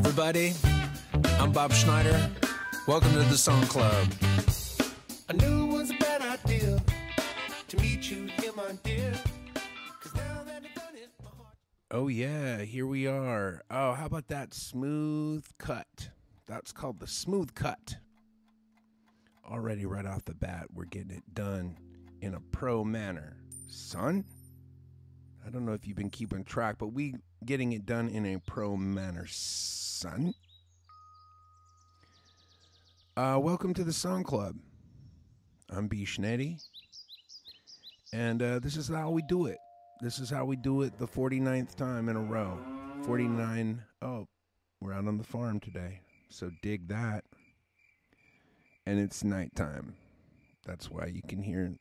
everybody. I'm Bob Schneider. Welcome to the Song Club. I knew it was a bad idea to meet you here, my dear. 'Cause now that I've done it, my heart. Oh yeah, here we are. Oh, how about that smooth cut? That's called the smooth cut. Already right off the bat, we're getting it done in a pro manner. Son? I don't know if you've been keeping track, but we getting it done in a pro manner, son. Uh, welcome to the Song Club. I'm B. Schnetti. And uh, this is how we do it. This is how we do it the 49th time in a row. 49. Oh, we're out on the farm today. So dig that. And it's nighttime. That's why you can hear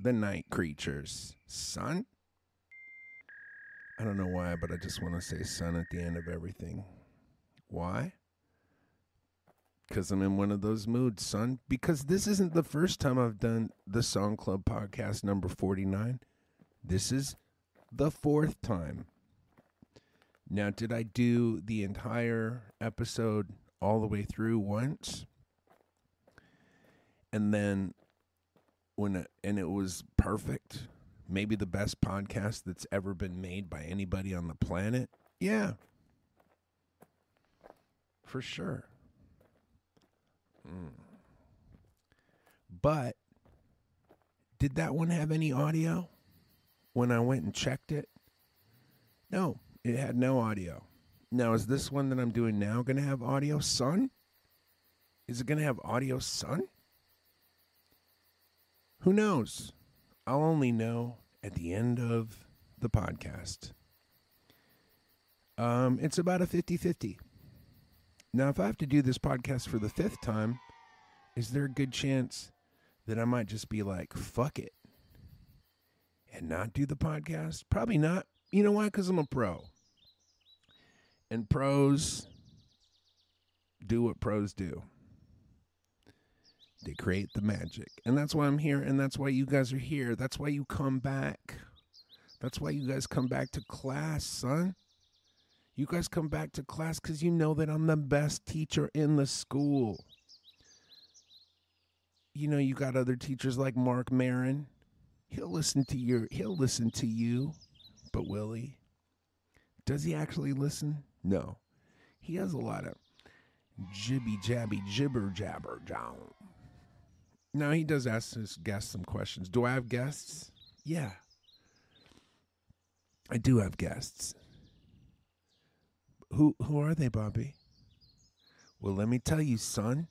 the night creatures. Son? I don't know why, but I just want to say son at the end of everything. Why? Because I'm in one of those moods, son. Because this isn't the first time I've done the Song Club podcast number 49. This is the fourth time. Now, did I do the entire episode all the way through once? And then when it, and it was perfect, maybe the best podcast that's ever been made by anybody on the planet? Yeah. For sure. Mm. But did that one have any audio when I went and checked it? No, it had no audio. Now, is this one that I'm doing now going to have audio, son? Is it going to have audio, son? Who knows? I'll only know at the end of the podcast. Um, it's about a 50 50. Now, if I have to do this podcast for the fifth time, is there a good chance that I might just be like, fuck it, and not do the podcast? Probably not. You know why? Because I'm a pro. And pros do what pros do. They create the magic. And that's why I'm here. And that's why you guys are here. That's why you come back. That's why you guys come back to class, son. You guys come back to class because you know that I'm the best teacher in the school. You know, you got other teachers like Marc Maron. He'll listen to your he'll listen to you. But will he? Does he actually listen? No. He has a lot of jibby jabby jibber jabber jow. Now he does ask his guests some questions. Do I have guests? Yeah. I do have guests. Who who are they, Bobby? Well, let me tell you, son.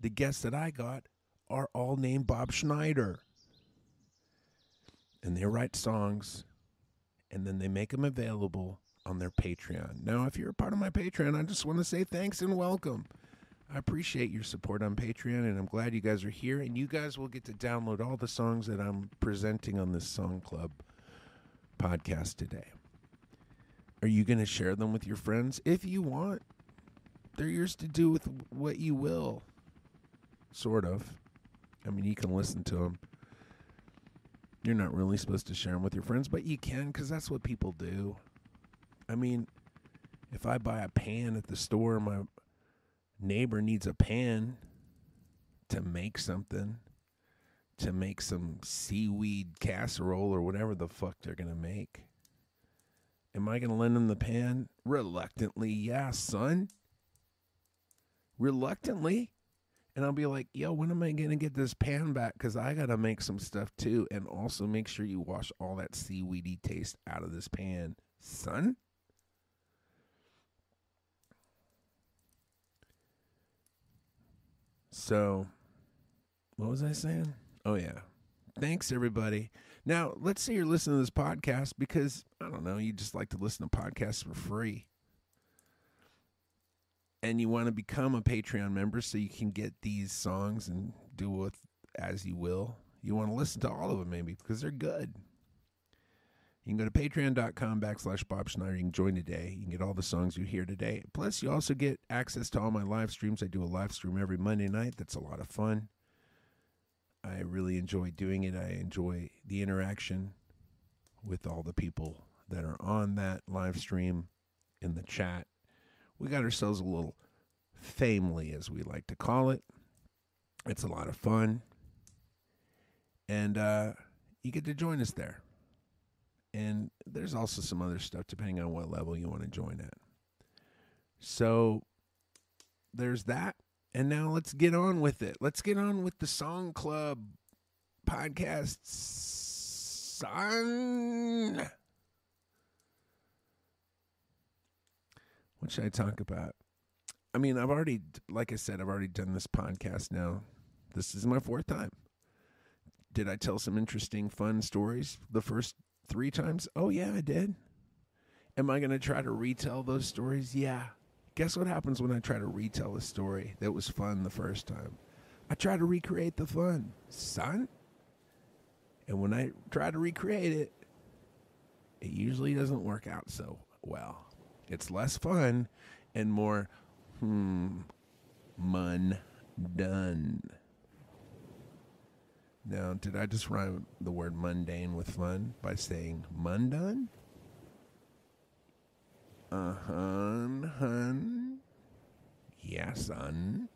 The guests that I got are all named Bob Schneider. And they write songs and then they make them available on their Patreon. Now, if you're a part of my Patreon, I just want to say thanks and welcome. I appreciate your support on Patreon, and I'm glad you guys are here. And you guys will get to download all the songs that I'm presenting on this Song Club podcast today. Are you going to share them with your friends? If you want, they're yours to do with what you will. Sort of. I mean, you can listen to them. You're not really supposed to share them with your friends, but you can because that's what people do. I mean, if I buy a pan at the store, my neighbor needs a pan to make something, to make some seaweed casserole or whatever the fuck they're going to make. Am I going to lend him the pan? Reluctantly, yeah, son. Reluctantly. And I'll be like, yo, when am I going to get this pan back? Because I got to make some stuff too. And also make sure you wash all that seaweedy taste out of this pan, son. So, what was I saying? Oh, yeah. Thanks, everybody. Now, let's say you're listening to this podcast because, I don't know, you just like to listen to podcasts for free. And you want to become a Patreon member so you can get these songs and do with as you will. You want to listen to all of them, maybe, because they're good. You can go to patreon.com backslash Bob Schneider. You can join today. You can get all the songs you hear today. Plus, you also get access to all my live streams. I do a live stream every Monday night. That's a lot of fun. I really enjoy doing it. I enjoy the interaction with all the people that are on that live stream in the chat, we got ourselves a little family, as we like to call it. It's a lot of fun. And uh, you get to join us there. And there's also some other stuff depending on what level you want to join at. So there's that. And now let's get on with it. Let's get on with the Song Club podcast. Son. What should I talk about? I mean, I've already, like I said, I've already done this podcast now. This is my fourth time. Did I tell some interesting, fun stories the first three times? Oh, yeah, I did. Am I going to try to retell those stories? Yeah. Guess what happens when I try to retell a story that was fun the first time? I try to recreate the fun, son. And when I try to recreate it, it usually doesn't work out so well. It's less fun and more, hmm, mundane. Now, did I just rhyme the word mundane with fun by saying mundane? Uh huh, hun. Yeah, son.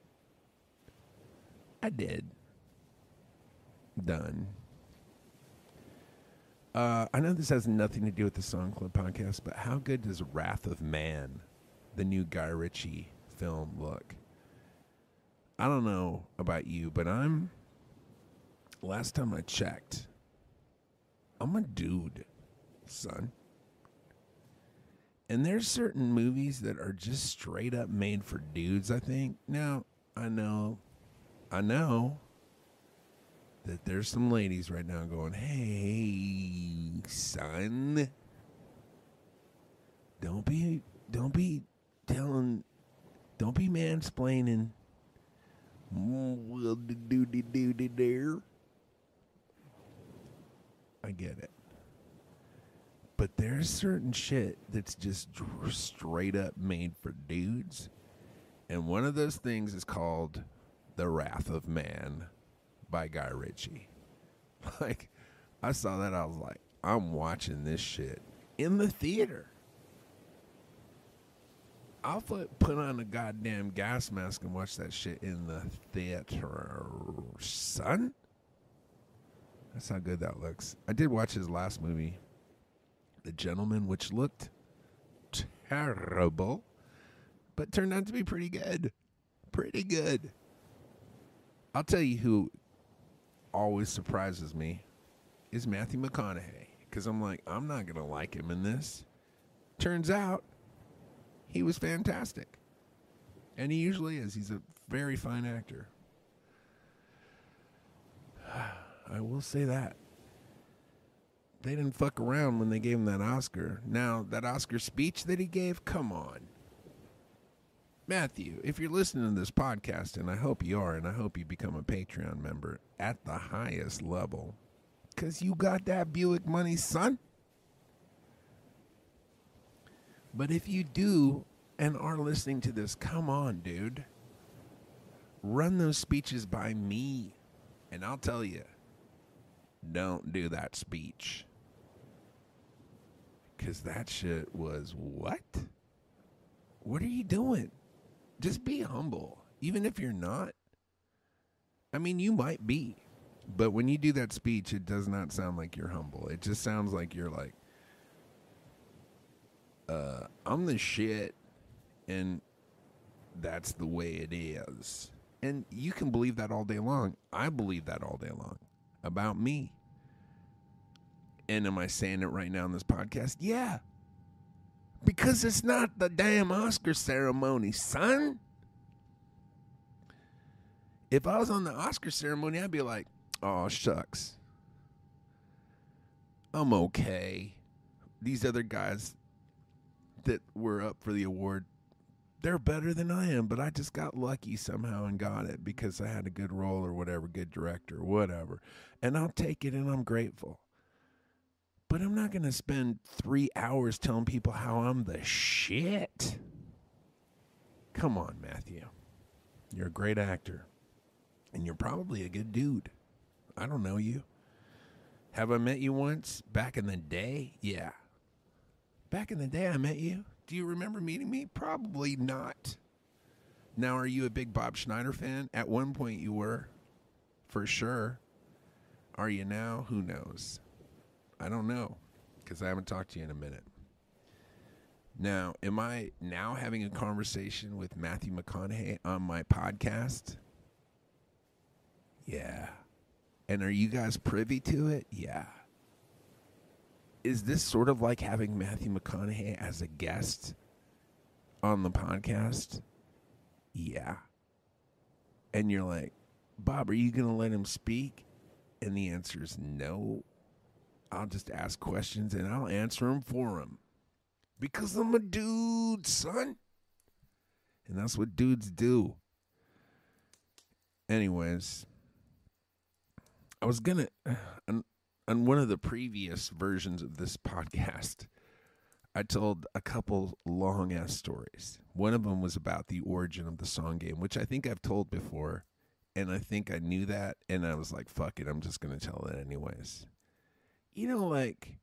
I did. Done. Uh, I know this has nothing to do with the Song Club podcast, but how good does Wrath of Man, the new Guy Ritchie film, look? I don't know about you, but I'm. Last time I checked, I'm a dude, son. And there's certain movies that are just straight up made for dudes, I think. Now, I know, I know that there's some ladies right now going, "Hey, son, don't be, don't be telling, don't be mansplaining." Well, do do do do there. I get it, but there's certain shit that's just straight up made for dudes, and one of those things is called "The Wrath of Man." by Guy Ritchie. Like, I saw that, I was like, I'm watching this shit in the theater. I'll put, put on a goddamn gas mask and watch that shit in the theater, son. That's how good that looks. I did watch his last movie, The Gentleman, which looked terrible, but turned out to be pretty good. Pretty good. I'll tell you who always surprises me is Matthew McConaughey because I'm like, I'm not going to like him in this. Turns out he was fantastic. And he usually is. He's a very fine actor. I will say that. They didn't fuck around when they gave him that Oscar. Now, that Oscar speech that he gave, come on. Matthew, if you're listening to this podcast, and I hope you are, and I hope you become a Patreon member at the highest level, because you got that Buick money, son. But if you do and are listening to this, come on, dude. Run those speeches by me, and I'll tell you don't do that speech. Because that shit was what? What are you doing? just be humble, even if you're not. I mean, you might be, but when you do that speech, it does not sound like you're humble. It just sounds like you're like, uh, I'm the shit, and that's the way it is. And you can believe that all day long. I believe that all day long about me. And am I saying it right now in this podcast? Yeah. Because it's not the damn Oscar ceremony, son. If I was on the Oscar ceremony, I'd be like, oh, shucks. I'm okay. These other guys that were up for the award, they're better than I am, but I just got lucky somehow and got it because I had a good role or whatever, good director, whatever. And I'll take it and I'm grateful. But I'm not going to spend three hours telling people how I'm the shit. Come on, Matthew. You're a great actor. And you're probably a good dude. I don't know you. Have I met you once back in the day? Yeah. Back in the day, I met you. Do you remember meeting me? Probably not. Now, are you a big Bob Schneider fan? At one point, you were, for sure. Are you now? Who knows? I don't know because I haven't talked to you in a minute. Now, am I now having a conversation with Matthew McConaughey on my podcast? Yeah. And are you guys privy to it? Yeah. Is this sort of like having Matthew McConaughey as a guest on the podcast? Yeah. And you're like, Bob, are you going to let him speak? And the answer is no. I'll just ask questions and I'll answer them for him. Because I'm a dude, son. And that's what dudes do. Anyways, I was going to, on, on one of the previous versions of this podcast, I told a couple long ass stories. One of them was about the origin of the song game, which I think I've told before. And I think I knew that. And I was like, fuck it, I'm just going to tell it anyways. You know, like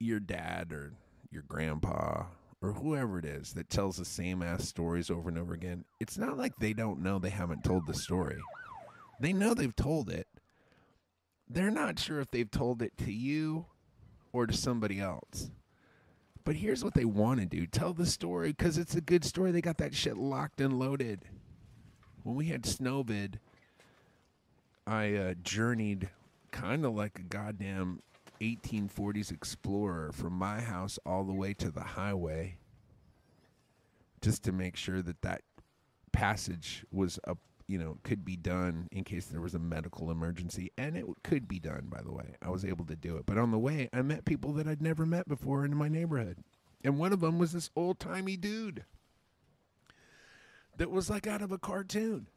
your dad or your grandpa or whoever it is that tells the same ass stories over and over again. It's not like they don't know they haven't told the story. They know they've told it. They're not sure if they've told it to you or to somebody else. But here's what they want to do tell the story because it's a good story. They got that shit locked and loaded. When we had Snowvid, I uh, journeyed kind of like a goddamn 1840s explorer from my house all the way to the highway just to make sure that that passage was up you know could be done in case there was a medical emergency. And it could be done by the way. I was able to do it. But on the way i met people that i'd never met before in my neighborhood. And one of them was this old-timey dude that was like out of a cartoon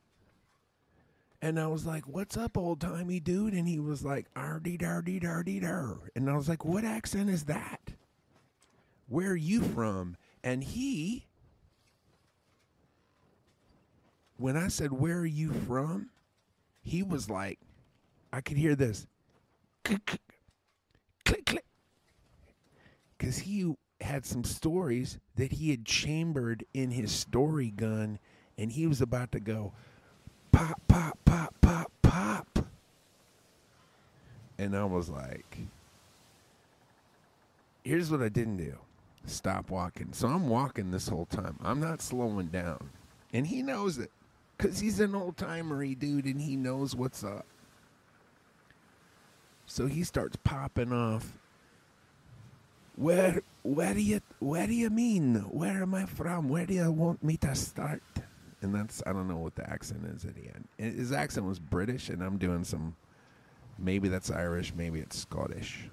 and I was like, "What's up, old timey dude?" And he was like, "Ardy dardy dardy dar." And I was like, "What accent is that? Where are you from?" And he, when I said, "Where are you from?" he was like, I could hear this, click click, click because he had some stories that he had chambered in his story gun, and he was about to go pop, pop, pop, pop, pop. And I was like, here's what I didn't do stop walking. So I'm walking this whole time. I'm not slowing down. And he knows it because he's an old timery dude and he knows what's up. So he starts popping off. Where where do you where do you mean? Where am I from? Where do you want me to start? And that's I don't know what the accent is at the end. His accent was British, and I'm doing some. Maybe that's Irish, maybe it's Scottish.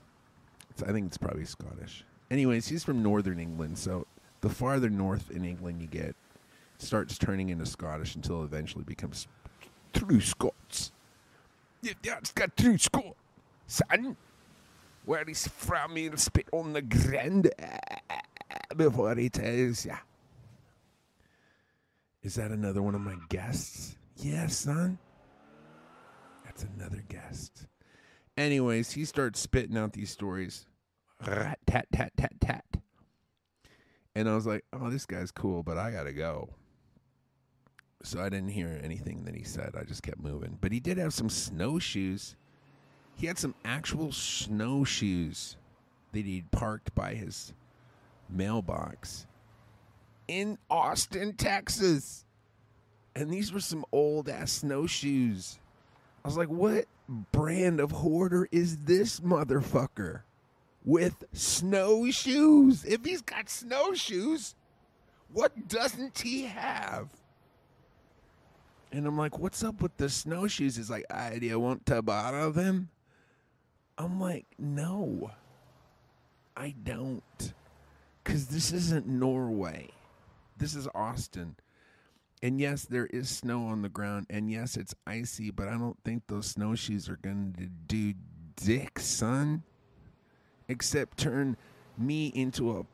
It's, I think it's probably Scottish. Anyways, he's from Northern England, so the farther north in England you get, starts turning into Scottish until it eventually becomes true Scots. Yeah, that's got true Scot, son. Where he's from, he'll spit on the ground uh, before he tells ya. Is that another one of my guests? Yes, son. That's another guest. Anyways, he starts spitting out these stories. Rat, tat, tat, tat, tat. And I was like, oh, this guy's cool, but I got to go. So I didn't hear anything that he said. I just kept moving. But he did have some snowshoes. He had some actual snowshoes that he'd parked by his mailbox in Austin, Texas. And these were some old ass snowshoes. I was like, what brand of hoarder is this motherfucker with snowshoes? If he's got snowshoes, what doesn't he have? And I'm like, what's up with the snowshoes? He's like, I do want to borrow them? I'm like, no, I don't. Because this isn't Norway. This is Austin. And yes, there is snow on the ground. And yes, it's icy, but I don't think those snowshoes are going to do dick, son. Except turn me into a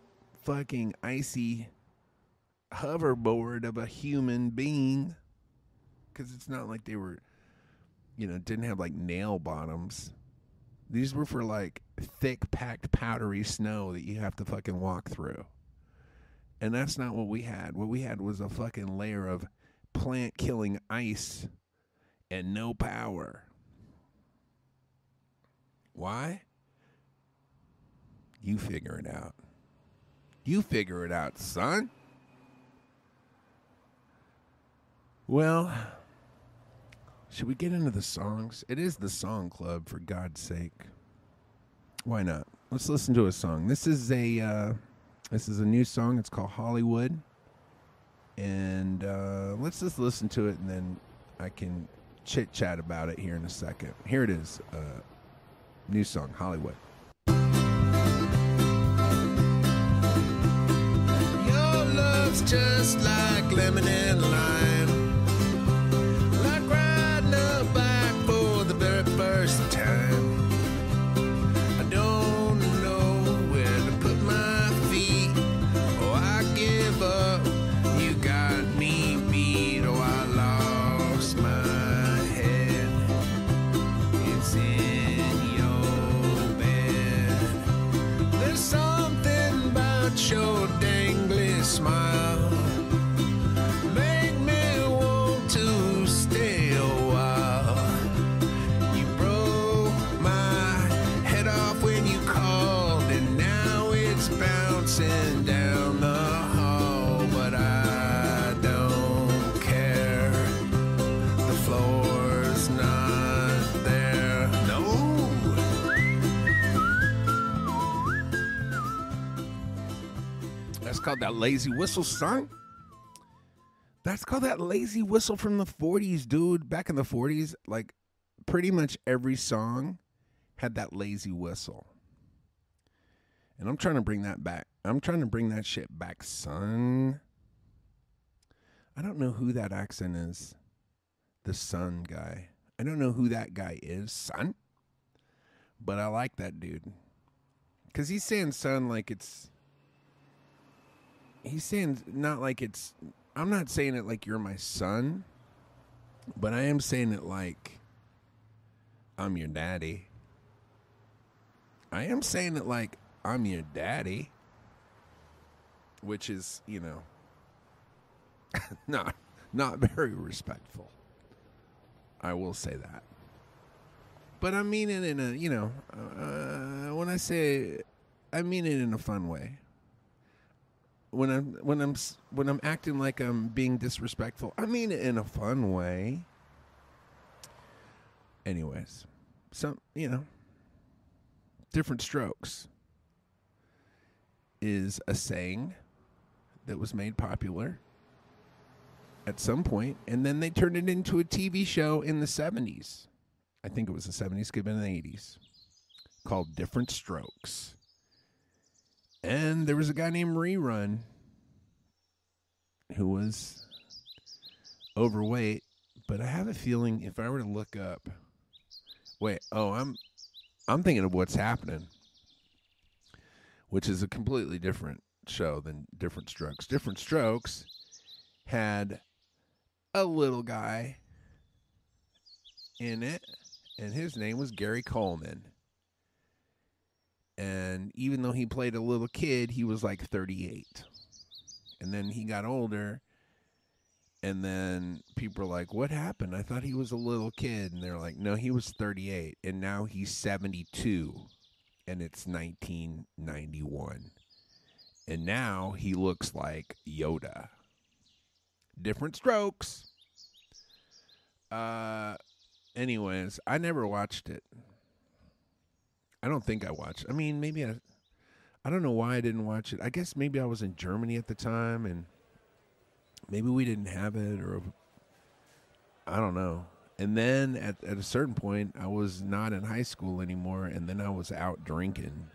fucking icy hoverboard of a human being. Because it's not like they were, you know, didn't have like nail bottoms. These were for like thick, packed, powdery snow that you have to fucking walk through. And that's not what we had. What we had was a fucking layer of plant killing ice and no power. Why? You figure it out. You figure it out, son. Well, should we get into the songs? It is the song club, for God's sake. Why not? Let's listen to a song. This is a uh, this is a new song. It's called Hollywood, and uh, let's just listen to it, and then I can chit chat about it here in a second. Here it is, uh, new song, Hollywood. Your love's just like lemon and lime. Called that lazy whistle, son. That's called that lazy whistle from the 40s, dude. Back in the 40s, like pretty much every song had that lazy whistle. And I'm trying to bring that back. I'm trying to bring that shit back, son. I don't know who that accent is. The son guy. I don't know who that guy is, son. But I like that dude. Cuz he's saying son like it's he's saying not like it's I'm not saying it like you're my son, but I am saying it like I'm your daddy. I am saying it like I'm your daddy, which is, you know, not not very respectful. I will say that. But I mean it in a, you know, uh, when I say I mean it in a fun way when I'm when I'm when I'm acting like I'm being disrespectful, I mean it in a fun way. Anyways, some you know, different strokes is a saying that was made popular at some point, and then they turned it into a TV show in the '70s. I think it was the '70s, could have been the '80s, called Diff'rent Strokes. And there was a guy named Rerun who was overweight, but I have a feeling if I were to look up Wait, oh, I'm I'm thinking of what's happening, which is a completely different show than Diff'rent Strokes. Diff'rent Strokes had a little guy in it, and his name was Gary Coleman. And even though he played a little kid, he was like 38. And then he got older, and then people are like, What happened? I thought he was a little kid. And they're like, No, he was 38, and now he's 72, and it's 1991. And now he looks like Yoda. Different strokes. Uh, anyways, I never watched it. I don't think I watched. I mean, maybe I. I don't know why I didn't watch it. I guess maybe I was in Germany at the time, and maybe we didn't have it, or I don't know. And then at at a certain point, I was not in high school anymore, and then I was out drinking.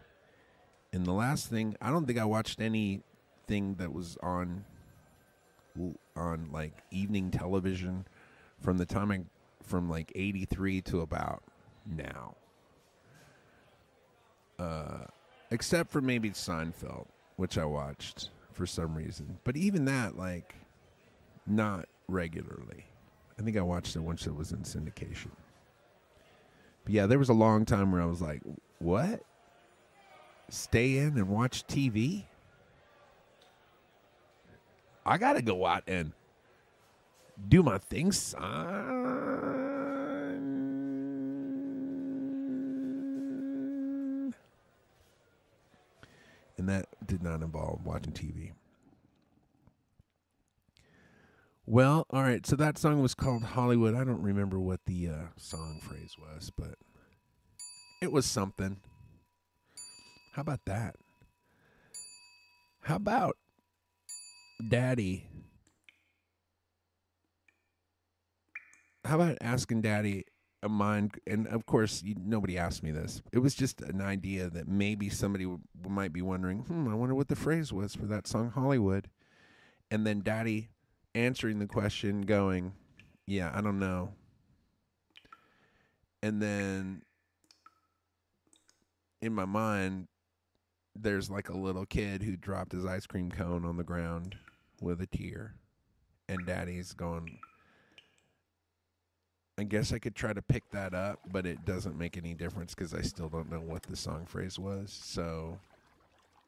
And the last thing, I don't think I watched anything that was on on like evening television from the time I from like 83 to about now. Uh except for maybe Seinfeld, which I watched for some reason. But even that like not regularly. I think I watched it once it was in syndication. But yeah, there was a long time where I was like, "What? Stay in and watch TV?" I gotta go out and do my thing, son. And that did not involve watching TV. Well, all right. So that song was called Hollywood. I don't remember what the uh, song phrase was, but it was something. How about that? How about Daddy? How about asking Daddy a mind? And of course, you, nobody asked me this. It was just an idea that maybe somebody w- might be wondering. Hmm, I wonder what the phrase was for that song Hollywood. And then Daddy answering the question, going, "Yeah, I don't know." And then in my mind, there's like a little kid who dropped his ice cream cone on the ground with a tear, and Daddy's going. I guess I could try to pick that up, but it doesn't make any difference because I still don't know what the song phrase was. So,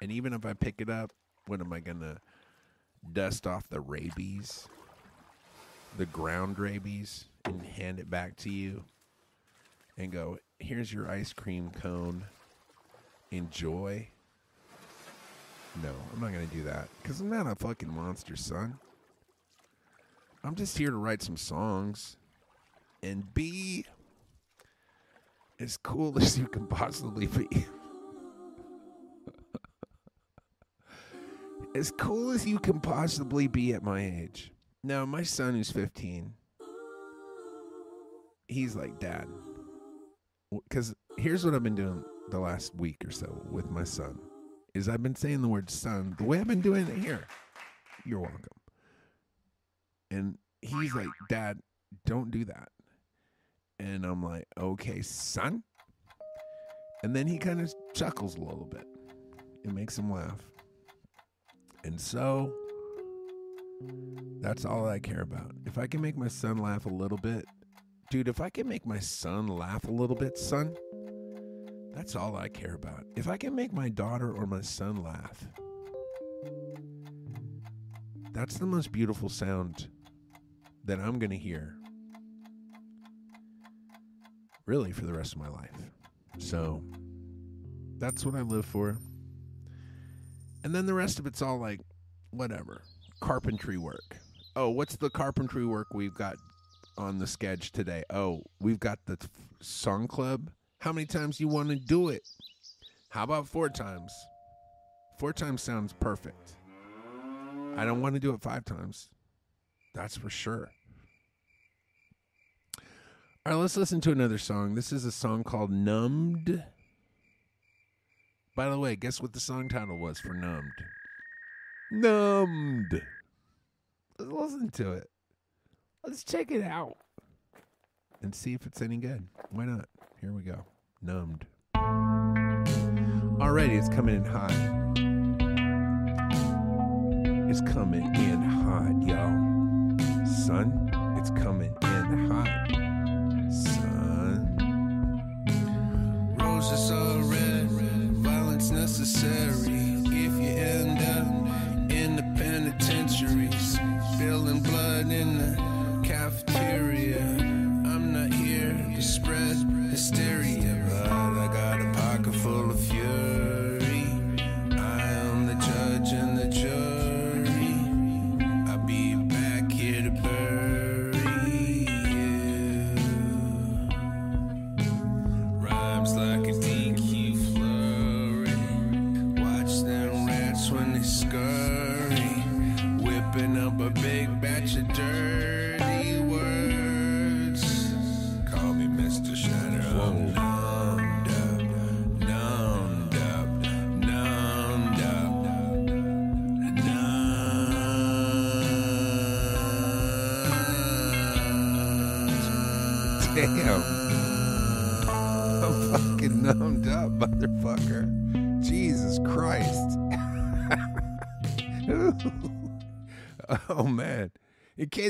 and even if I pick it up, when am I gonna dust off the rabies, the ground rabies, and hand it back to you and go, here's your ice cream cone. Enjoy. No, I'm not going to do that because I'm not a fucking monster, son. I'm just here to write some songs and be as cool as you can possibly be. as cool as you can possibly be at my age. Now, my son who's 15, he's like, Dad, because here's what I've been doing the last week or so with my son is I've been saying the word son the way I've been doing it here. You're welcome. And he's like, Dad, don't do that. And I'm like, okay, son. And then he kind of chuckles a little bit. It makes him laugh. And so that's all I care about. If I can make my son laugh a little bit, dude, if I can make my son laugh a little bit, son, that's all I care about. If I can make my daughter or my son laugh, that's the most beautiful sound that I'm going to hear really for the rest of my life. So that's what I live for. And then the rest of it's all like whatever. Carpentry work. Oh, what's the carpentry work we've got on the sketch today? Oh, we've got the song club. How many times you want to do it? How about four times? Four times sounds perfect. I don't want to do it five times. That's for sure. All right, let's listen to another song. This is a song called Numbed. By the way, guess what the song title was for Numbed? Numbed. Let's listen to it. Let's check it out and see if it's any good. Why not? Here we go. Numbed. Already, it's coming in hot. It's coming in hot, y'all. Son, it's coming necessary.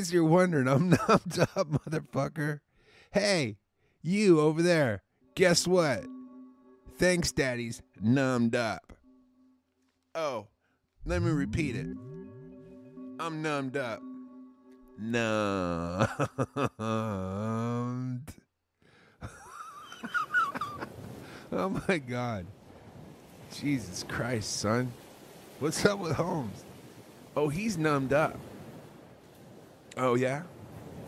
Case you're wondering, I'm numbed up, motherfucker. Hey, you over there, guess what? Thanks, daddies. Numbed up. Oh, let me repeat it. I'm numbed up. Numbed. oh my God. Jesus Christ, son. What's up with Holmes? Oh, he's numbed up. Oh, yeah?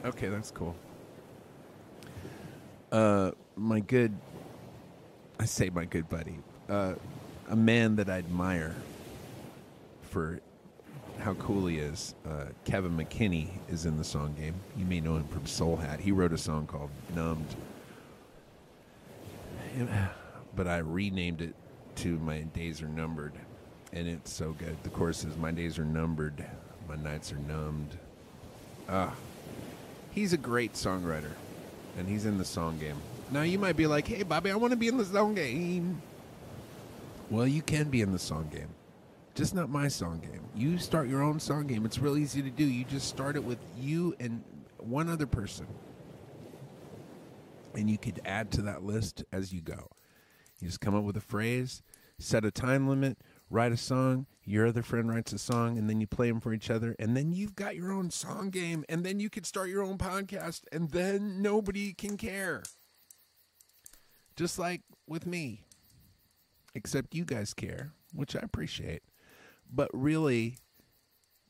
Okay, that's cool. Uh, my good, I say my good buddy, uh, a man that I admire for how cool he is. Uh, Kevin McKinney is in the song game. You may know him from Soul Hat. He wrote a song called Numbed. But I renamed it to My Days Are Numbered. And it's so good. The chorus is My days are numbered, my nights are numbed. Ah. He's a great songwriter. And he's in the song game. Now you might be like, hey Bobby, I want to be in the song game. Well, you can be in the song game just not my song game. You start your own song game. It's real easy to do. You just start it with you and one other person. And you could add to that list as you go. You just come up with a phrase, set a time limit, write a song, your other friend writes a song, and then you play them for each other. And then you've got your own song game. And then you could start your own podcast, and then nobody can care. Just like with me. Except you guys care, which I appreciate but really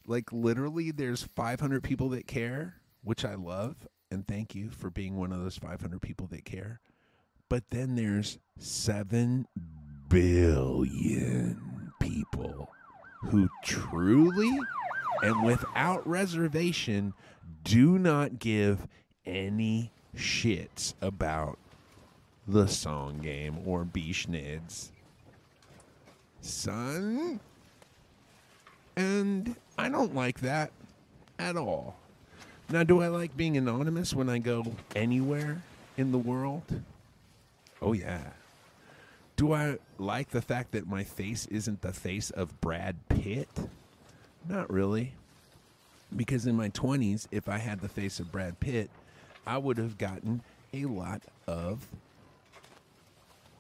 like literally there's 500 people that care which i love and thank you for being one of those 500 people that care but then there's 7 billion people who truly and without reservation do not give any shits about the song game or B-Schnids. Son, and I don't like that at all. Now, do I like being anonymous when I go anywhere in the world? Oh, yeah. Do I like the fact that my face isn't the face of Brad Pitt? Not really. Because in my 20s, if I had the face of Brad Pitt, I would have gotten a lot of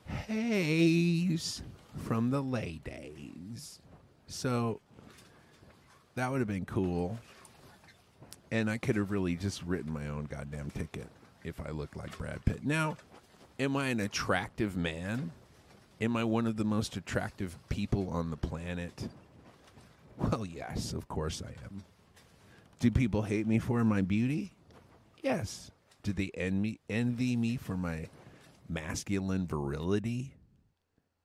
haze from the ladies. So that would have been cool. And I could have really just written my own goddamn ticket if I looked like Brad Pitt. Now, am I an attractive man? Am I one of the most attractive people on the planet? Well, yes, of course I am. Do people hate me for my beauty? Yes. Do they envy, envy me for my masculine virility?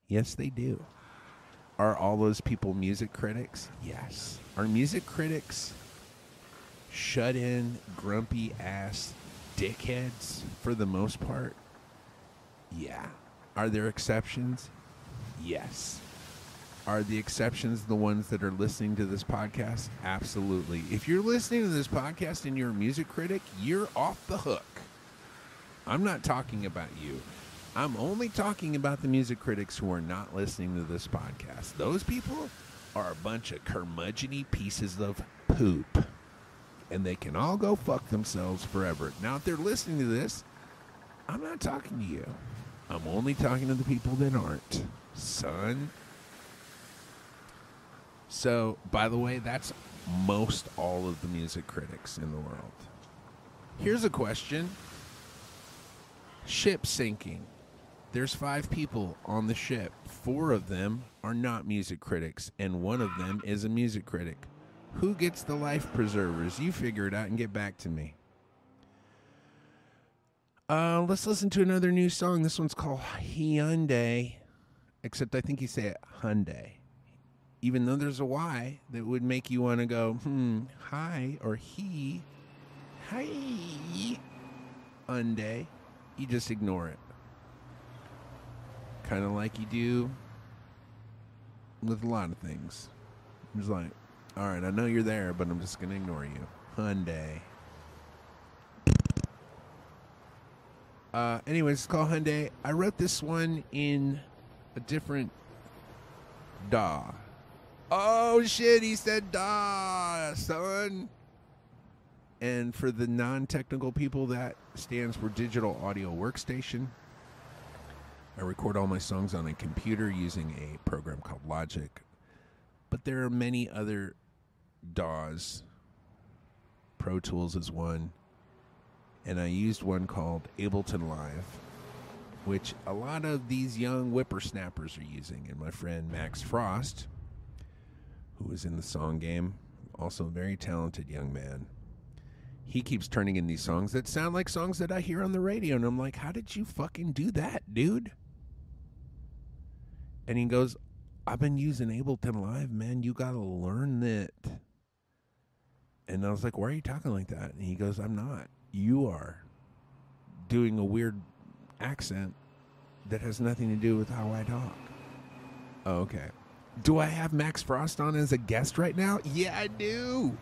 Yes, they do. Are all those people music critics? Yes. Are music critics shut in, grumpy ass dickheads for the most part? Yeah. Are there exceptions? Yes. Are the exceptions the ones that are listening to this podcast? Absolutely. If you're listening to this podcast and you're a music critic, you're off the hook. I'm not talking about you. I'm only talking about the music critics who are not listening to this podcast. Those people are a bunch of curmudgeony pieces of poop. And they can all go fuck themselves forever. Now, if they're listening to this, I'm not talking to you. I'm only talking to the people that aren't. Son. So, by the way, that's most all of the music critics in the world. Here's a question Ship sinking. There's five people on the ship. Four of them are not music critics, and one of them is a music critic. Who gets the life preservers? You figure it out and get back to me. Uh, let's listen to another new song. This one's called Hyundai, except I think you say it Hyundai. Even though there's a Y that would make you want to go, hmm, hi, or he, hi, Hyundai. You just ignore it kind of like you do with a lot of things. It's like, all right, I know you're there, but I'm just going to ignore you. Hyundai. Uh, anyways, it's called Hyundai. I wrote this one in a different DAW. Oh shit, he said DAW, son. And for the non technical people, that stands for Digital Audio Workstation. I record all my songs on a computer using a program called Logic. But there are many other DAWs Pro Tools is one, and I used one called Ableton Live, which a lot of these young whippersnappers are using. And my friend Max Frost, who is in the song game, also a very talented young man. He keeps turning in these songs that sound like songs that I hear on the radio, and I'm like, "How did you fucking do that, dude?" And he goes, I've been using Ableton Live, man. You got to learn it. And I was like, why are you talking like that? And he goes, I'm not. You are doing a weird accent that has nothing to do with how I talk. Oh, okay. Do I have Max Frost on as a guest right now? Yeah, I do.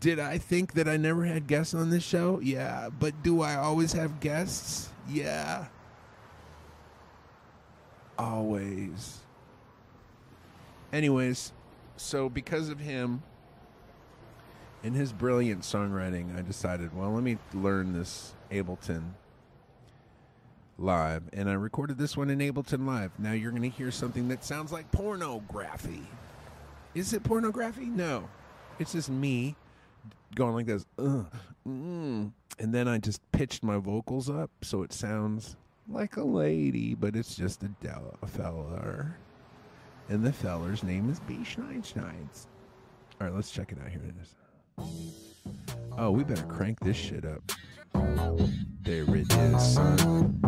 Did I think that I never had guests on this show? Yeah. But do I always have guests? Yeah always. Anyways, so because of him and his brilliant songwriting, I decided, well, let me learn this Ableton live. And I recorded this one in Ableton Live. Now you're going to hear something that sounds like pornography. Is it pornography? No. It's just me going like this. Mm. And then I just pitched my vocals up so it sounds like a lady, but it's just a, del- a feller. And the feller's name is B. Schneinsteins. All right, let's check it out. Here it is. Oh, we better crank this shit up. There it is, son.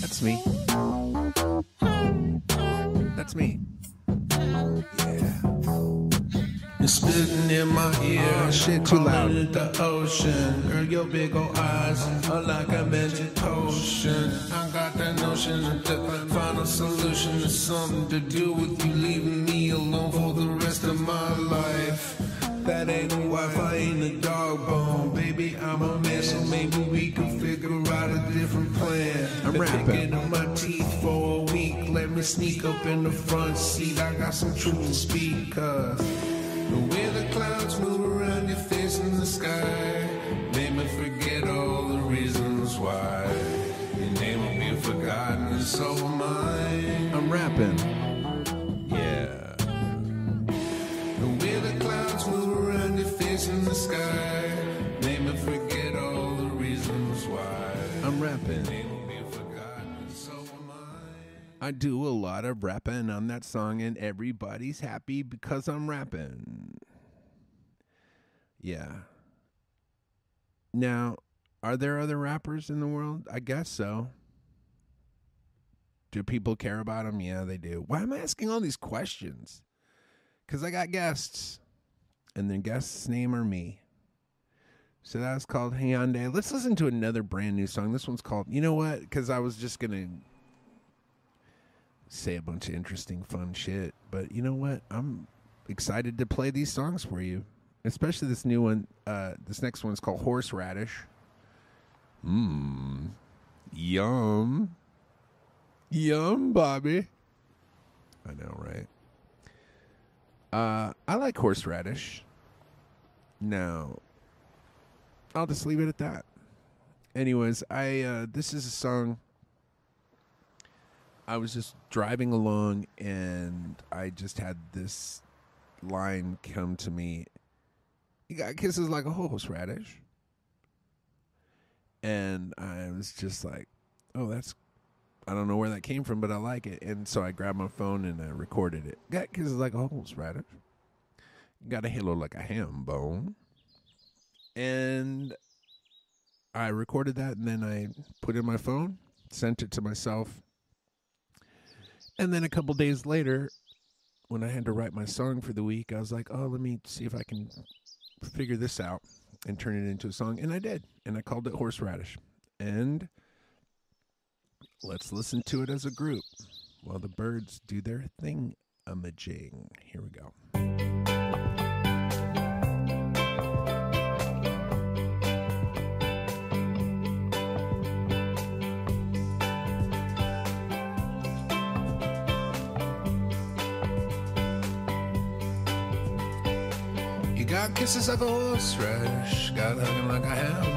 That's me. That's me. Yeah. You're spitting in my ear. Oh, shit, too loud. It the ocean. Girl, your big old eyes are like a magic potion. I got that notion that the final solution is something to do with you leaving me alone for the rest of my life. That ain't a wife, I ain't a dog bone. Baby, I'm a man, so maybe we can figure out a different plan. I'm rapping. on my teeth for a week. Let me sneak up in the front seat. I got some truth to speak, cause the way the clouds move around your face in the sky made me forget all the reasons why. Your name will be forgotten, and so will mine. I'm rapping. Sky made me forget all the reasons why. I'm rapping. Name will be forgotten, and so. I do a lot of rapping on that song, and everybody's happy because I'm rapping. Yeah. Now, are there other rappers in the world? I guess so. Do people care about them? Yeah, they do. Why am I asking all these questions? Because I got guests, and the guests' name are me. So that's called Hyundai. Let's listen to another brand new song. This one's called, you know what? Because I was just going to say a bunch of interesting, fun shit. But you know what? I'm excited to play these songs for you, especially this new one. Uh, this next one's called Horseradish. Mmm. Yum. Yum, Bobby. I know, right? Uh, I like horseradish. Now, I'll just leave it at that. Anyways, I uh, this is a song I was just driving along and I just had this line come to me. You got kisses like a horseradish. And I was just like, oh, that's, I don't know where that came from, but I like it. And so I grabbed my phone and I recorded it. Got kisses like a horseradish. Got a halo like a ham bone. And I recorded that and then I put in my phone, sent it to myself. And then a couple days later, when I had to write my song for the week, I was like, oh, let me see if I can figure this out and turn it into a song. And I did. And I called it Horseradish. And let's listen to it as a group while the birds do their thing imaging. Here we go. You got kisses like a horseradish, got hugging like a ham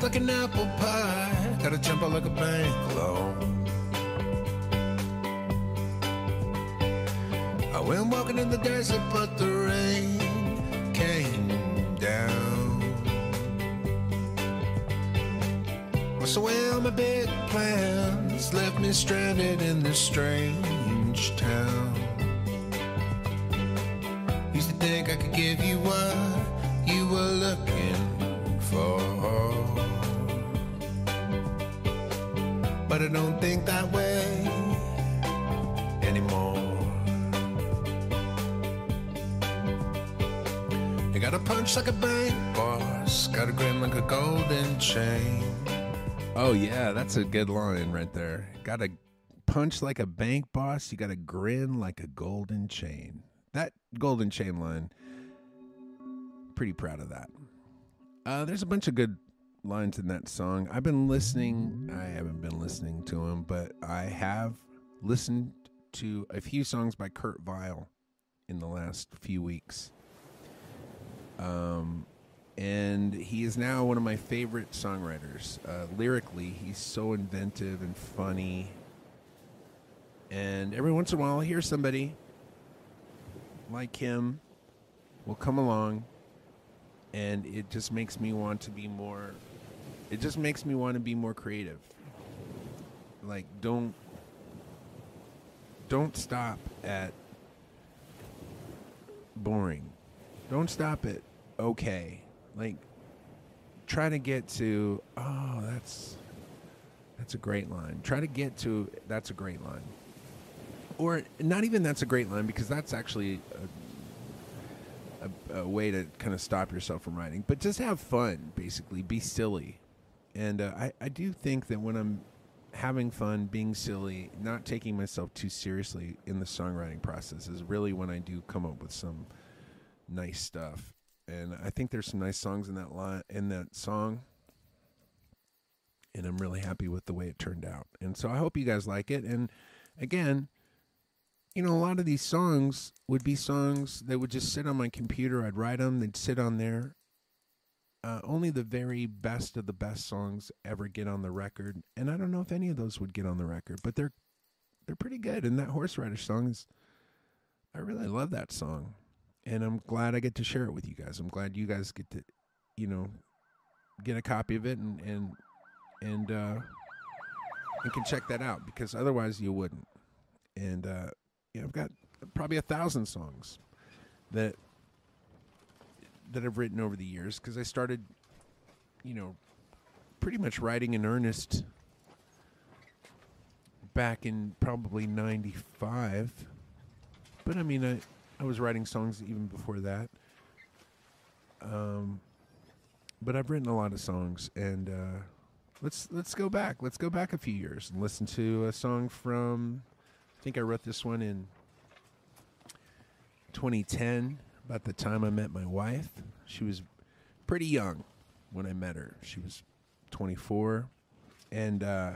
mouth like an apple pie, got a temper like a bank loan. I went walking in the desert, but the rain came down. Away all my big plans, left me stranded in this strange that's a good line right there. Got a punch like a bank boss. You got a grin like a golden chain. That golden chain line. Pretty proud of that. Uh, there's a bunch of good lines in that song. I've been listening. I haven't been listening to them, but I have listened to a few songs by Kurt Vile in the last few weeks. Um, and he is now one of my favorite songwriters. Uh, lyrically, he's so inventive and funny. And every once in a while, I'll hear somebody like him will come along, and it just makes me want to be more. It just makes me want to be more creative. Like, don't don't stop at boring. Don't stop at okay. Like try to get to oh that's that's a great line. Try to get to that's a great line. Or not even that's a great line because that's actually a, a, a way to kind of stop yourself from writing. But just have fun, basically. Be silly. And uh, I, I do think that when I'm having fun, being silly, not taking myself too seriously in the songwriting process is really when I do come up with some nice stuff. And I think there's some nice songs in that line in that song. And I'm really happy with the way it turned out. And so I hope you guys like it. And again, you know, a lot of these songs would be songs that would just sit on my computer. I'd write them, they'd sit on there. Uh, only the very best of the best songs ever get on the record, and I don't know if any of those would get on the record, but they're they're pretty good. And that Horse Rider song is, I really love that song, and I'm glad I get to share it with you guys. I'm glad you guys get to, you know, get a copy of it and and and uh, and can check that out because otherwise you wouldn't. And uh, know, I've got probably a thousand songs that that I've written over the years because I started, you know, pretty much writing in earnest back in probably 95. But I mean, I, I was writing songs even before that. Um, but I've written a lot of songs and uh, let's let's go back. Let's go back a few years and listen to a song from I think I wrote this one in 2010, about the time I met my wife. She was pretty young when I met her. She was 24, and uh,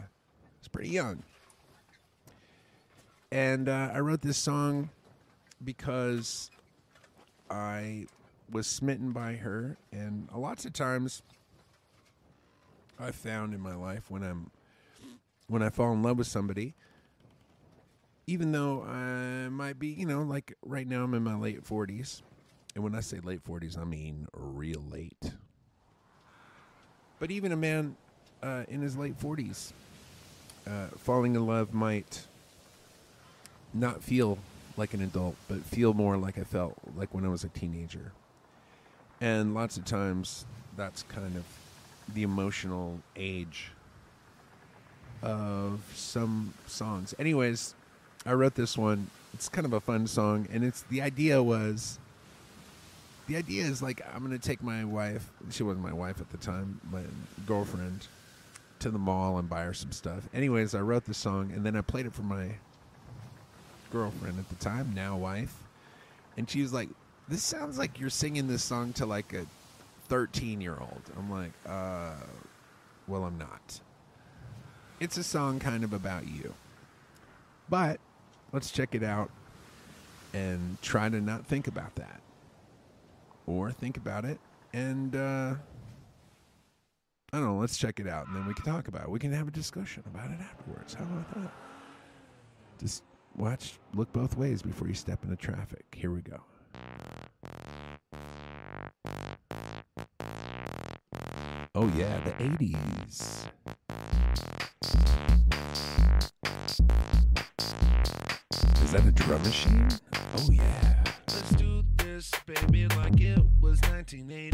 was pretty young. And uh, I wrote this song because I was smitten by her, and lots of times I found in my life when I'm when I fall in love with somebody even though I might be, you know, like right now I'm in my late 40s. And when I say late 40s, I mean real late. But even a man uh, in his late 40s, uh, falling in love might not feel like an adult, but feel more like I felt like when I was a teenager. And lots of times that's kind of the emotional age of some songs. Anyways, I wrote this one. It's kind of a fun song, and it's the idea was the idea is like I'm gonna take my wife. She wasn't my wife at the time, my girlfriend, to the mall and buy her some stuff. Anyways, I wrote the song, and then I played it for my girlfriend at the time, now wife, and she was like, "This sounds like you're singing this song to like a 13 year old." I'm like, "Uh, well, I'm not." It's a song kind of about you, but let's check it out and try to not think about that or think about it and uh I don't know, let's check it out and then we can talk about it. We can have a discussion about it afterwards. How about that? Just watch, look both ways before you step into traffic. Here we go. Oh, yeah, the 80s. Is that a drum machine? Oh, yeah. Let's do this, baby, like it was 1980.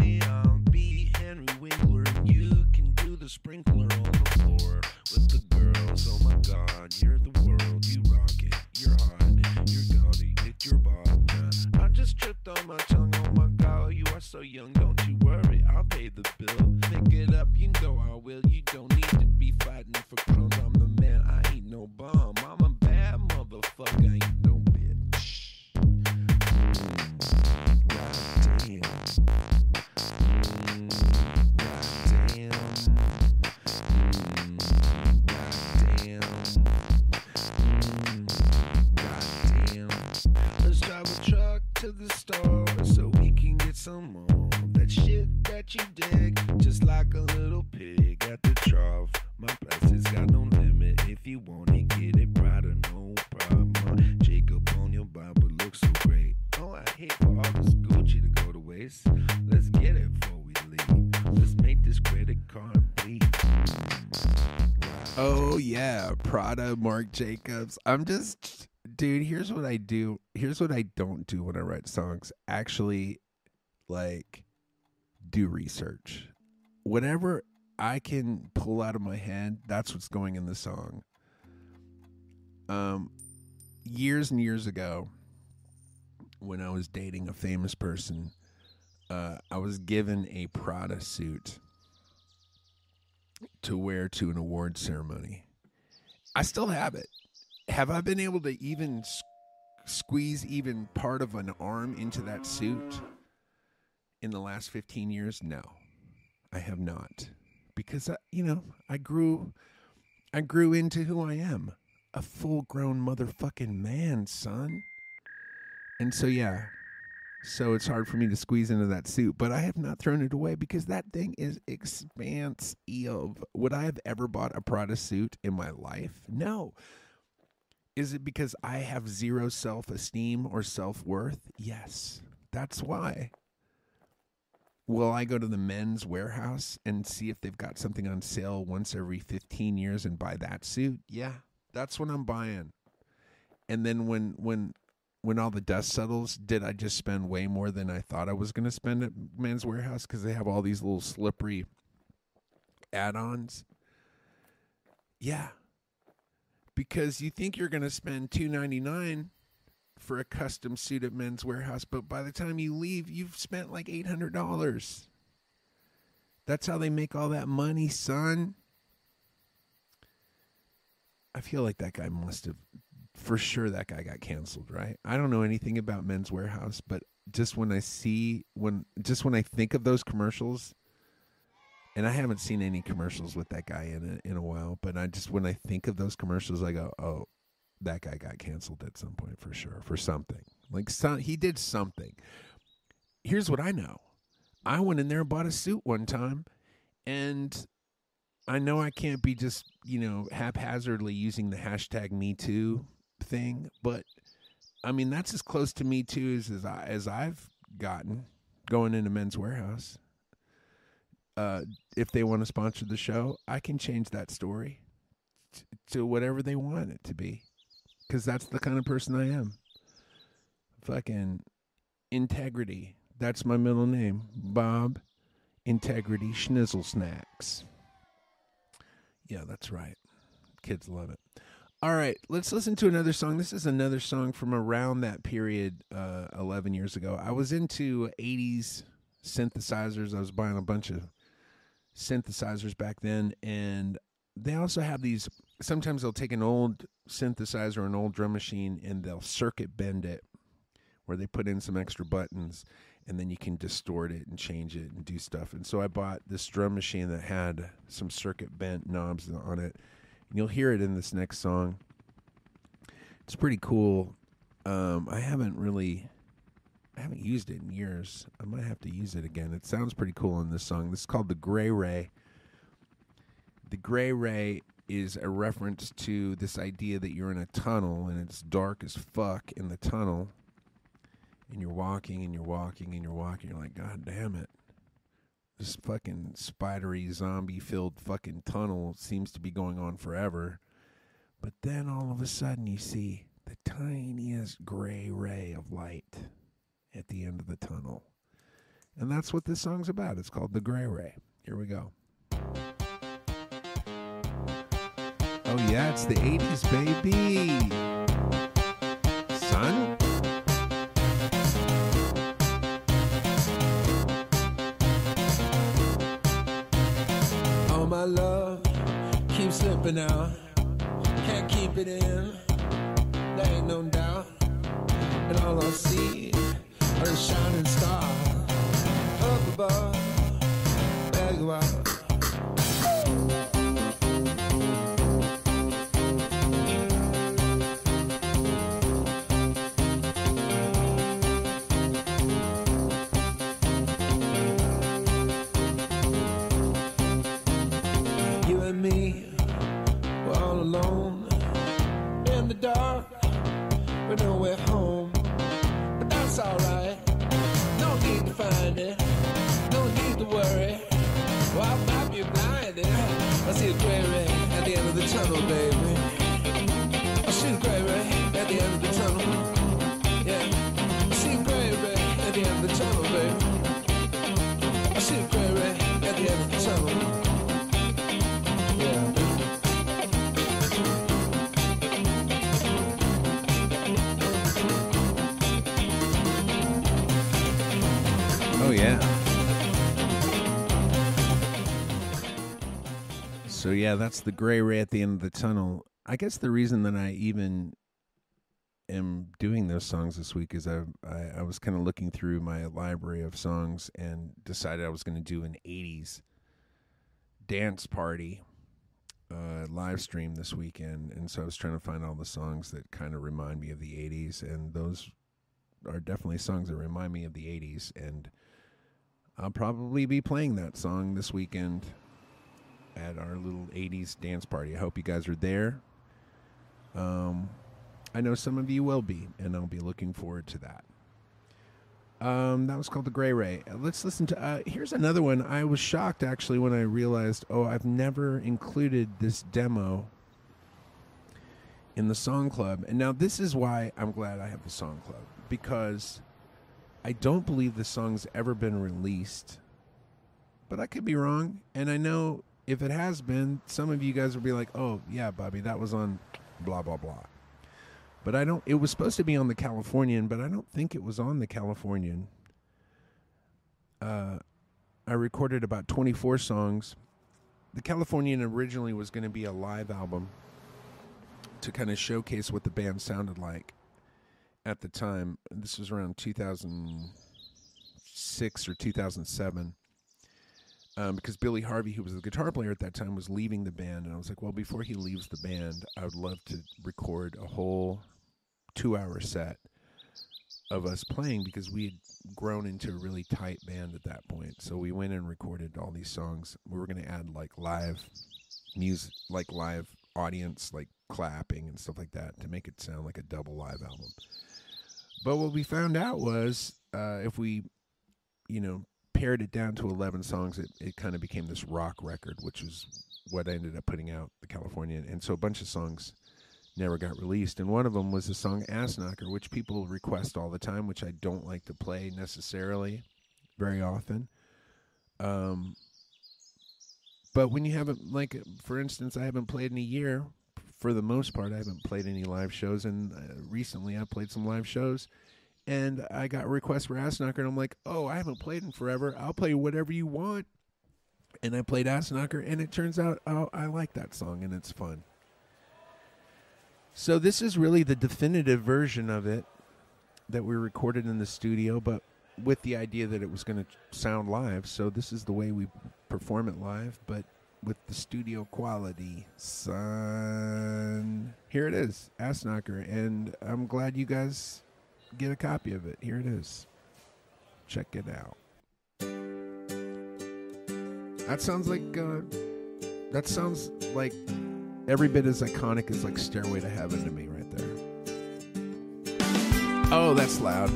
Prada, Marc Jacobs. I'm just dude, here's what I do. Here's what I don't do when I write songs. Actually like do research. Whatever I can pull out of my head, that's what's going in the song. Um years and years ago when I was dating a famous person, uh, I was given a Prada suit to wear to an award ceremony. I still have it. Have I been able to even squeeze even part of an arm into that suit in the last 15 years? No. I have not. Because I, you know, I grew I grew into who I am. A full-grown motherfucking man, son. And so yeah, so it's hard for me to squeeze into that suit, but I have not thrown it away because that thing is expansive. Would I have ever bought a Prada suit in my life? No. Is it because I have zero self esteem or self worth? Yes. That's why. Will I go to the Men's Wearhouse and see if they've got something on sale once every 15 years and buy that suit? Yeah. That's what I'm buying. And then when when when all the dust settles, did I just spend way more than I thought I was going to spend at Men's Wearhouse because they have all these little slippery add-ons? Yeah, because you think you're going to spend two ninety nine for a custom suit at Men's Wearhouse, but by the time you leave, you've spent like eight hundred dollars. That's how they make all that money, son. I feel like that guy must have for sure that guy got canceled, right? I don't know anything about Men's Wearhouse, but just when I see when just when I think of those commercials, and I haven't seen any commercials with that guy in a, in a while, but I just when I think of those commercials, I go, oh, that guy got canceled at some point for sure for something. Like some, he did something. Here's what I know: I went in there and bought a suit one time, and I know I can't be just you know haphazardly using the hashtag Me Too thing, but I mean that's as close to Me Too as as, I, as I've gotten going into Men's Wearhouse. Uh, if they want to sponsor the show, I can change that story t- to whatever they want it to be, because that's the kind of person I am. Fucking integrity. That's my middle name, Bob. Integrity Schnizzle Snacks. Yeah, that's right. Kids love it. All right, let's listen to another song. This is another song from around that period, uh, 11 years ago. I was into 80s synthesizers. I was buying a bunch of synthesizers back then, and they also have these. Sometimes they'll take an old synthesizer, an old drum machine, and they'll circuit bend it, where they put in some extra buttons, and then you can distort it and change it and do stuff. And so I bought this drum machine that had some circuit bent knobs on it. You'll hear it in this next song. It's pretty cool. Um, I haven't really, I haven't used it in years. I might have to use it again. It sounds pretty cool in this song. This is called the Gray Ray. The Gray Ray is a reference to this idea that you're in a tunnel and it's dark as fuck in the tunnel, and you're walking and you're walking and you're walking. You're like, God damn it. This fucking spidery, zombie filled fucking tunnel seems to be going on forever. But then all of a sudden you see the tiniest gray ray of light at the end of the tunnel. And that's what this song's about. It's called The Gray Ray. Here we go. Oh, yeah, it's the 80s, baby. Son? Keep So, yeah, that's the gray ray at the end of the tunnel. I guess the reason that I even am doing those songs this week is I, I, I was kind of looking through my library of songs and decided I was going to do an 80s dance party uh, live stream this weekend. And so I was trying to find all the songs that kind of remind me of the 80s. And those are definitely songs that remind me of the 80s. And I'll probably be playing that song this weekend at our little 80s dance party. I hope you guys are there. Um, I know some of you will be, and I'll be looking forward to that. Um, that was called the Gray Ray. Uh, Let's listen to. Uh, here's another one. I was shocked actually when I realized, oh, I've never included this demo in the song club. And now this is why I'm glad I have the song club because I don't believe the song's ever been released, but I could be wrong. And I know if it has been, some of you guys will be like, "Oh, yeah, Bobby, that was on blah blah blah." But I don't. It was supposed to be on the Californian, but I don't think it was on the Californian. Uh, I recorded about 24 songs. The Californian originally was going to be a live album to kind of showcase what the band sounded like at the time. This was around 2006 or 2007. Um, because Billy Harvey, who was the guitar player at that time, was leaving the band, and I was like, well, before he leaves the band, I would love to record a whole two-hour set of us playing because we had grown into a really tight band at that point. So we went and recorded all these songs. We were going to add like live music, like live audience, like clapping and stuff like that to make it sound like a double live album. But what we found out was uh, if we, you know, pared it down to 11 songs, it, it kind of became this rock record, which is what I ended up putting out, the Californian. And so a bunch of songs never got released. And one of them was the song Ass Knocker, which people request all the time, which I don't like to play necessarily very often. Um, but when you haven't, like, for instance, I haven't played in a year. For the most part, I haven't played any live shows. And uh, recently I played some live shows. And I got requests for Ass Knocker, and I'm like, oh, I haven't played in forever. I'll play whatever you want. And I played Ass Knocker, and it turns out oh, I like that song, and it's fun. So this is really the definitive version of it that we recorded in the studio, but with the idea that it was going to sound live. So this is the way we perform it live, but with the studio quality. Son, here it is, Ass Knocker, and I'm glad you guys get a copy of it. Here it is. Check it out. That sounds like uh, that sounds like every bit as iconic as like Stairway to Heaven to me, right there. Oh, that's loud.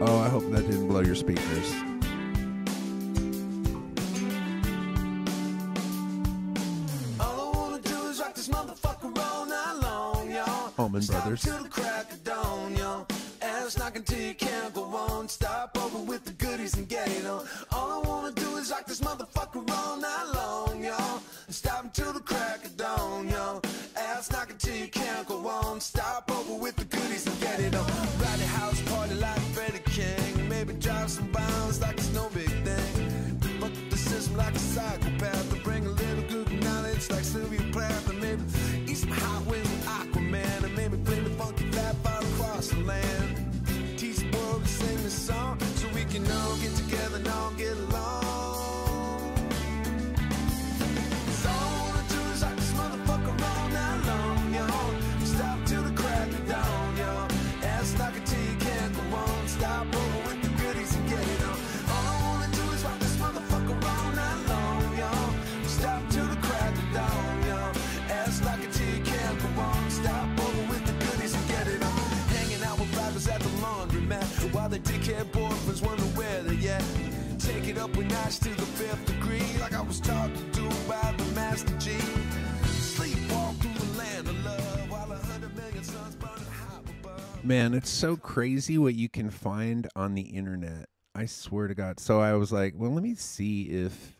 Oh, I hope that didn't blow your speakers. All I Till you can't go on. Stop over with the goodies and get it on. All I wanna do is rock this motherfucker all night long, y'all. Stop until the crack Man, it's so crazy what you can find on the internet. I swear to God. So I was like, well, let me see if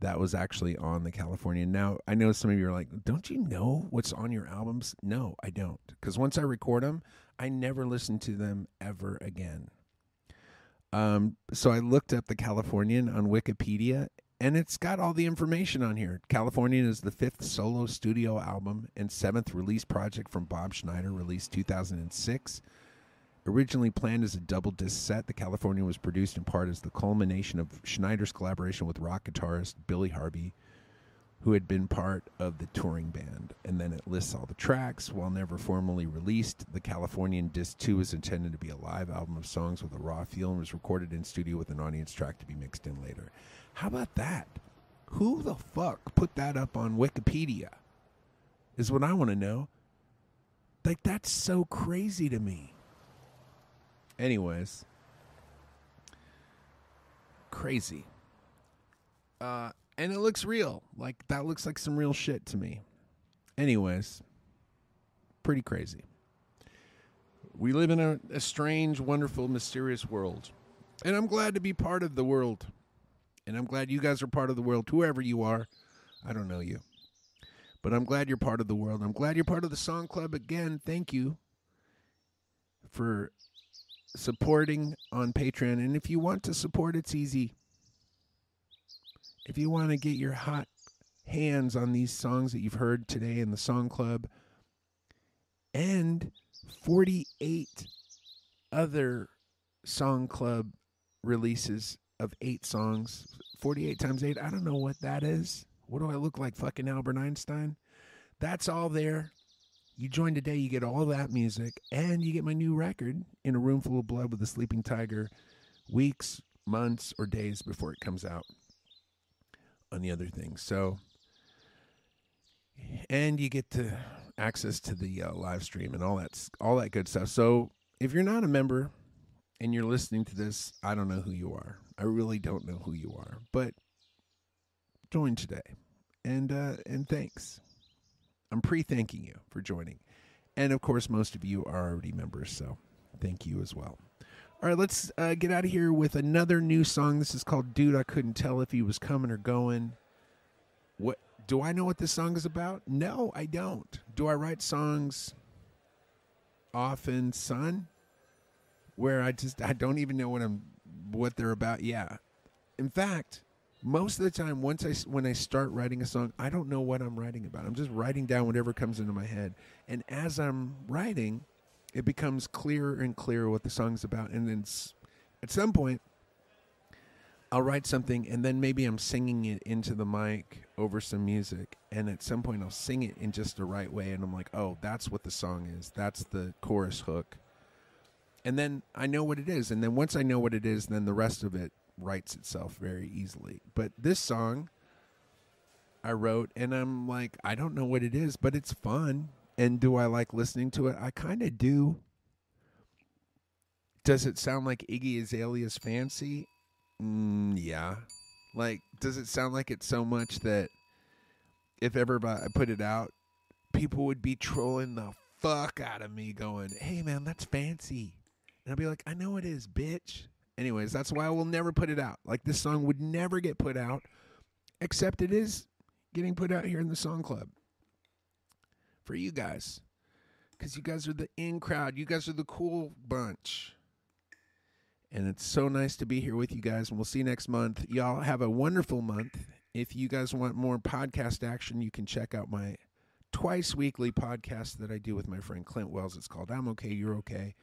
that was actually on the California. Now, I know some of you are like, don't you know what's on your albums? No, I don't. Because once I record them, I never listen to them ever again. Um, so I looked up the Californian on Wikipedia, and it's got all the information on here. Californian is the fifth solo studio album and seventh release project from Bob Schneider, released 2006. Originally planned as a double disc set, the Californian was produced in part as the culmination of Schneider's collaboration with rock guitarist Billy Harvey, who had been part of the touring band. And then it lists all the tracks. While never formally released, the Californian Disc 2 is intended to be a live album of songs with a raw feel and was recorded in studio with an audience track to be mixed in later. How about that? Who the fuck put that up on Wikipedia? Is what I want to know. Like, that's so crazy to me. Anyways, crazy. Uh, and it looks real. Like that looks like some real shit to me. Anyways, pretty crazy. We live in a, a strange, wonderful, mysterious world. And I'm glad to be part of the world. And I'm glad you guys are part of the world, whoever you are. I don't know you. But I'm glad you're part of the world. I'm glad you're part of the Song Club again. Thank you for supporting on Patreon. And if you want to support, it's easy. If you want to get your hot hands on these songs that you've heard today in the Song Club and 48 other Song Club releases of eight songs, 48 times eight, I don't know what that is. What do I look like, fucking Albert Einstein? That's all there. You join today, you get all that music, and you get my new record, In a Room Full of Blood with a Sleeping Tiger, weeks, months, or days before it comes out on the other things. So, and you get to access to the uh, live stream and all that, all that good stuff. So, if you're not a member and you're listening to this, I don't know who you are. I really don't know who you are, but join today, and uh, and thanks. I'm pre-thanking you for joining. And of course, most of you are already members, so thank you as well. All right, let's uh, get out of here with another new song. This is called "Dude." I couldn't tell if he was coming or going. What do I know what this song is about? No, I don't. Do I write songs often, son? Where I just I don't even know what I'm what they're about. Yeah. In fact, most of the time once i when i start writing a song i don't know what i'm writing about. I'm just writing down whatever comes into my head. And as i'm writing it becomes clearer and clearer what the song's about. And then at some point i'll write something and then maybe i'm singing it into the mic over some music. And at some point i'll sing it in just the right way and i'm like oh that's what the song is. That's the chorus hook and then I know what it is. And then once I know what it is, then the rest of it writes itself very easily. But this song I wrote, and I'm like, I don't know what it is, but it's fun. And do I like listening to it? I kind of do. Does it sound like Iggy Azalea's Fancy? Mm, yeah. Like, does it sound like it so much that if ever I put it out, people would be trolling the fuck out of me going, hey man, that's fancy. And I'll be like, I know it is, bitch. Anyways, that's why I will never put it out. Like, this song would never get put out, except it is getting put out here in the song club for you guys. Because you guys are the in crowd. You guys are the cool bunch. And it's so nice to be here with you guys. And we'll see you next month. Y'all have a wonderful month. If you guys want more podcast action, you can check out my twice weekly podcast that I do with my friend Clint Wells. It's called I'm Okay, You're Okay.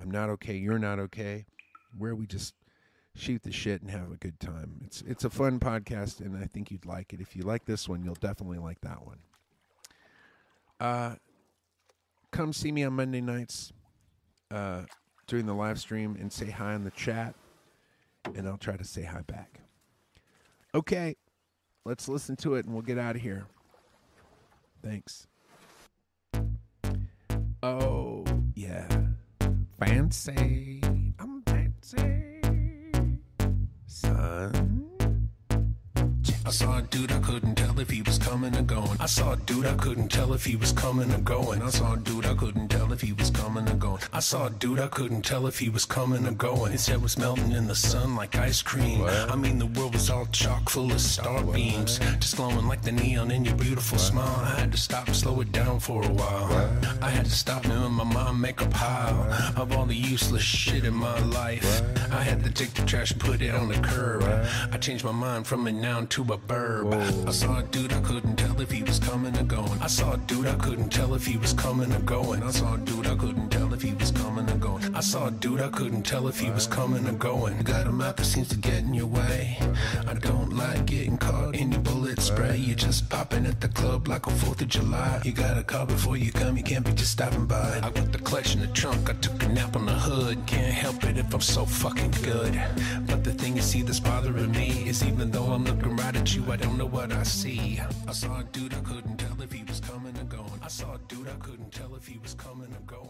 I'm Not Okay, You're Not Okay, where we just shoot the shit and have a good time. It's it's a fun podcast and I think you'd like it. If you like this one, you'll definitely like that one. Uh come see me on Monday nights uh during the live stream and say hi in the chat and I'll try to say hi back. Okay. Let's listen to it and we'll get out of here. Thanks. Oh. Fancy. I'm fancy. Son. I saw a dude, I couldn't tell if he was coming or going. I saw a dude, I couldn't tell if he was coming or going. I saw a dude, I couldn't tell if he was coming or going. I saw a dude, I couldn't tell if he was coming or going. His head was melting in the sun like ice cream. I mean, the world was all chock full of star beams, just glowing like the neon in your beautiful smile. I had to stop and slow it down for a while. I had to stop and in my mind make a pile of all the useless shit in my life. I had to take the trash and put it on the curb. I changed my mind from a noun to a verb. I saw a dude, I couldn't tell if he was coming or going. I saw a dude, I couldn't tell if he was coming or going. I saw a dude, I couldn't tell if he was coming or going. I saw a dude, I couldn't tell if he was coming or going. Got a mouth that seems to get in your way. I don't like getting caught in your bullet spray. You're just popping at the club like a 4th of July. You got a car before you come, you can't be just stopping by. I got the clutch in the trunk, I took a nap on the hood. Can't help it if I'm so fucking good. But the thing you see that's bothering me is even though I'm looking right at you, I don't know what I see. I saw a dude, I couldn't tell if he was coming or going. I saw a dude, I couldn't tell if he was coming or going.